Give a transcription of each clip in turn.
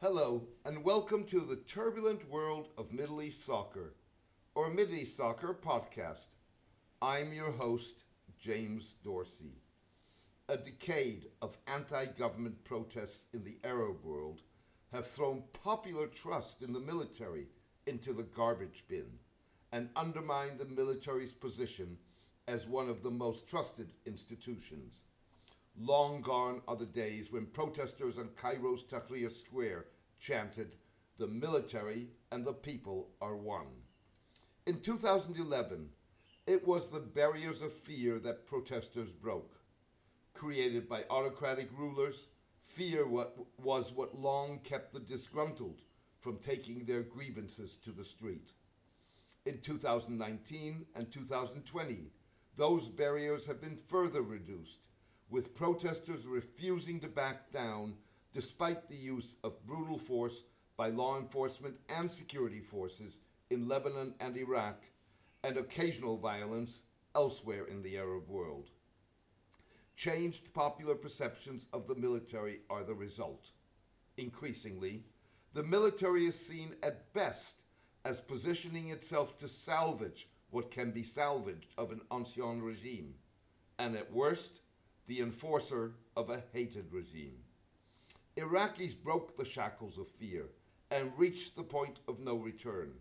Hello, and welcome to the turbulent world of Middle East soccer, or Middle East Soccer podcast. I'm your host, James Dorsey. A decade of anti government protests in the Arab world have thrown popular trust in the military into the garbage bin and undermined the military's position as one of the most trusted institutions. Long gone are the days when protesters on Cairo's Tahrir Square chanted, The military and the people are one. In 2011, it was the barriers of fear that protesters broke. Created by autocratic rulers, fear was what long kept the disgruntled from taking their grievances to the street. In 2019 and 2020, those barriers have been further reduced, with protesters refusing to back down despite the use of brutal force by law enforcement and security forces in Lebanon and Iraq, and occasional violence elsewhere in the Arab world. Changed popular perceptions of the military are the result. Increasingly, the military is seen at best as positioning itself to salvage what can be salvaged of an ancien regime, and at worst, the enforcer of a hated regime. Iraqis broke the shackles of fear and reached the point of no return.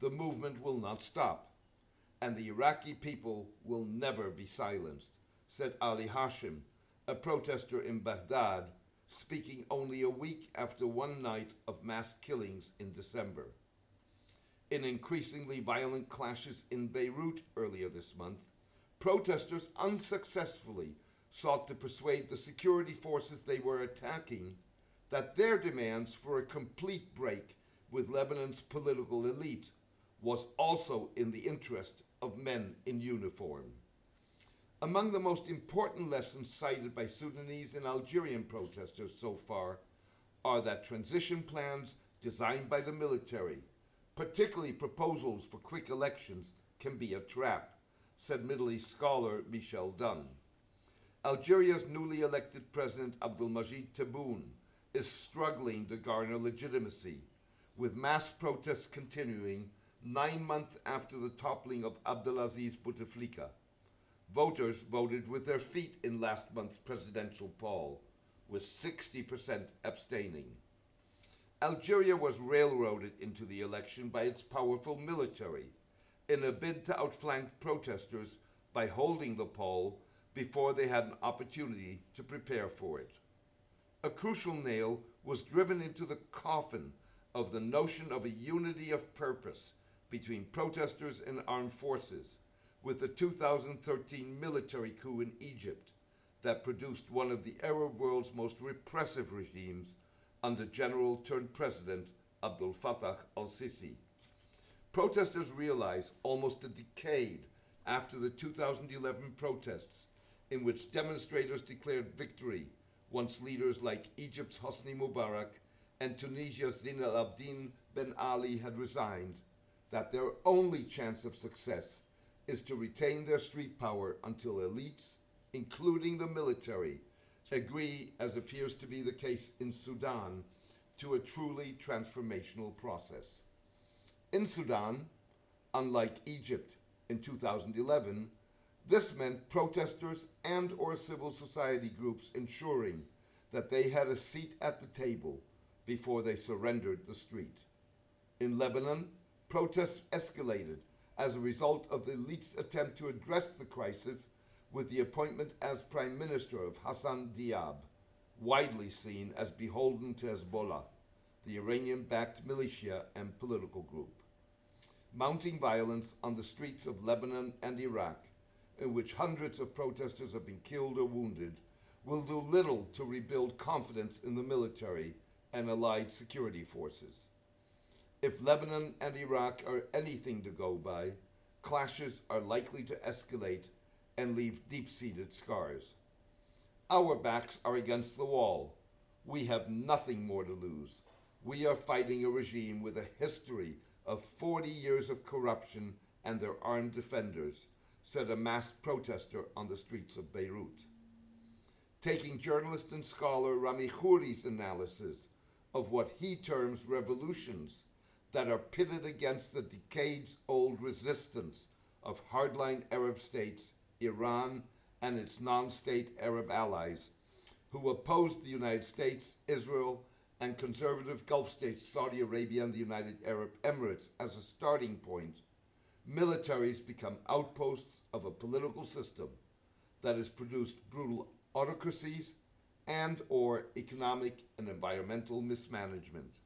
The movement will not stop, and the Iraqi people will never be silenced, said Ali Hashim, a protester in Baghdad, speaking only a week after one night of mass killings in December. In increasingly violent clashes in Beirut earlier this month, protesters unsuccessfully sought to persuade the security forces they were attacking that their demands for a complete break with Lebanon's political elite was also in the interest of men in uniform. Among the most important lessons cited by Sudanese and Algerian protesters so far are that transition plans designed by the military, particularly proposals for quick elections, can be a trap, said Middle East scholar Michele Dunne. Algeria's newly elected president Abdelmadjid Tebboune is struggling to garner legitimacy, with mass protests continuing nine months after the toppling of Abdelaziz Bouteflika. Voters voted with their feet in last month's presidential poll, with 60% abstaining. Algeria was railroaded into the election by its powerful military in a bid to outflank protesters by holding the poll before they had an opportunity to prepare for it a crucial nail was driven into the coffin of the notion of a unity of purpose between protesters and armed forces with the 2013 military coup in Egypt that produced one of the Arab world's most repressive regimes under General turned President Abdel Fattah al Sisi. Protesters realized almost a decade after the 2011 protests, in which demonstrators declared victory once leaders like Egypt's Hosni Mubarak and Tunisia's Zine al Abidine Ben Ali had resigned, that their only chance of success is to retain their street power until elites, including the military, agree, as appears to be the case in Sudan, to a truly transformational process. In Sudan, unlike Egypt in 2011, this meant protesters and or civil society groups ensuring that they had a seat at the table before they surrendered the street. In Lebanon, protests escalated as a result of the elite's attempt to address the crisis with the appointment as prime minister of Hassan Diab, widely seen as beholden to Hezbollah, the Iranian backed militia and political group. Mounting violence on the streets of Lebanon and Iraq in which hundreds of protesters have been killed or wounded, will do little to rebuild confidence in the military and allied security forces. If Lebanon and Iraq are anything to go by, clashes are likely to escalate and leave deep seated scars. Our backs are against the wall. We have nothing more to lose. We are fighting a regime with a history of 40 years of corruption and their armed defenders said a masked protester on the streets of Beirut. Taking journalist and scholar Rami Khouri's analysis of what he terms revolutions that are pitted against the decades old resistance of hardline Arab states, Iran, and its non state Arab allies, who opposed the United States, Israel, and conservative Gulf states, Saudi Arabia and the United Arab Emirates, as a starting point, militaries become outposts of a political system that has produced brutal autocracies and or economic and environmental mismanagement.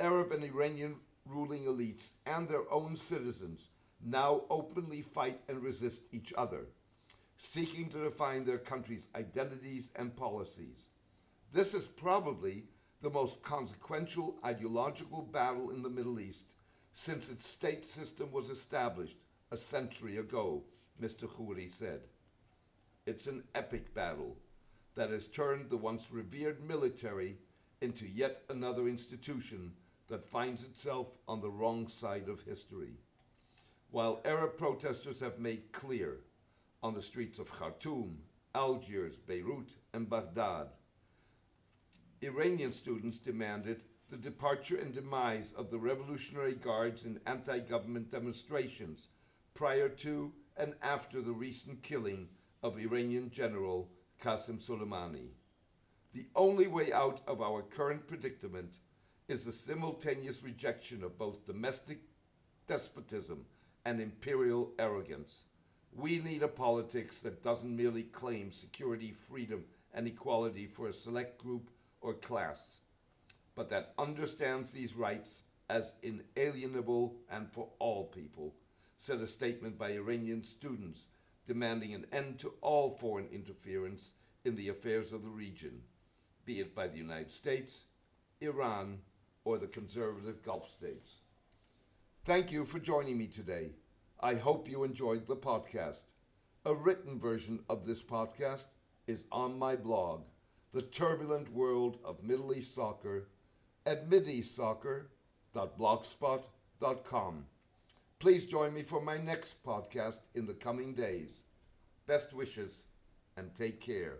Arab and Iranian ruling elites and their own citizens now openly fight and resist each other, seeking to define their country's identities and policies. This is probably the most consequential ideological battle in the Middle East since its state system was established a century ago, Mr. Khouri said. It's an epic battle that has turned the once revered military into yet another institution that finds itself on the wrong side of history. While Arab protesters have made clear on the streets of Khartoum, Algiers, Beirut, and Baghdad, Iranian students demanded the departure and demise of the Revolutionary Guards in anti government demonstrations prior to and after the recent killing of Iranian General Qasem Soleimani. The only way out of our current predicament is the simultaneous rejection of both domestic despotism and imperial arrogance. We need a politics that doesn't merely claim security, freedom, and equality for a select group or class, but that understands these rights as inalienable and for all people, said a statement by Iranian students demanding an end to all foreign interference in the affairs of the region, be it by the United States, Iran, or the conservative Gulf states. Thank you for joining me today. I hope you enjoyed the podcast. A written version of this podcast is on my blog, The Turbulent World of Middle East Soccer, at mideastsoccer.blogspot.com. Please join me for my next podcast in the coming days. Best wishes and take care.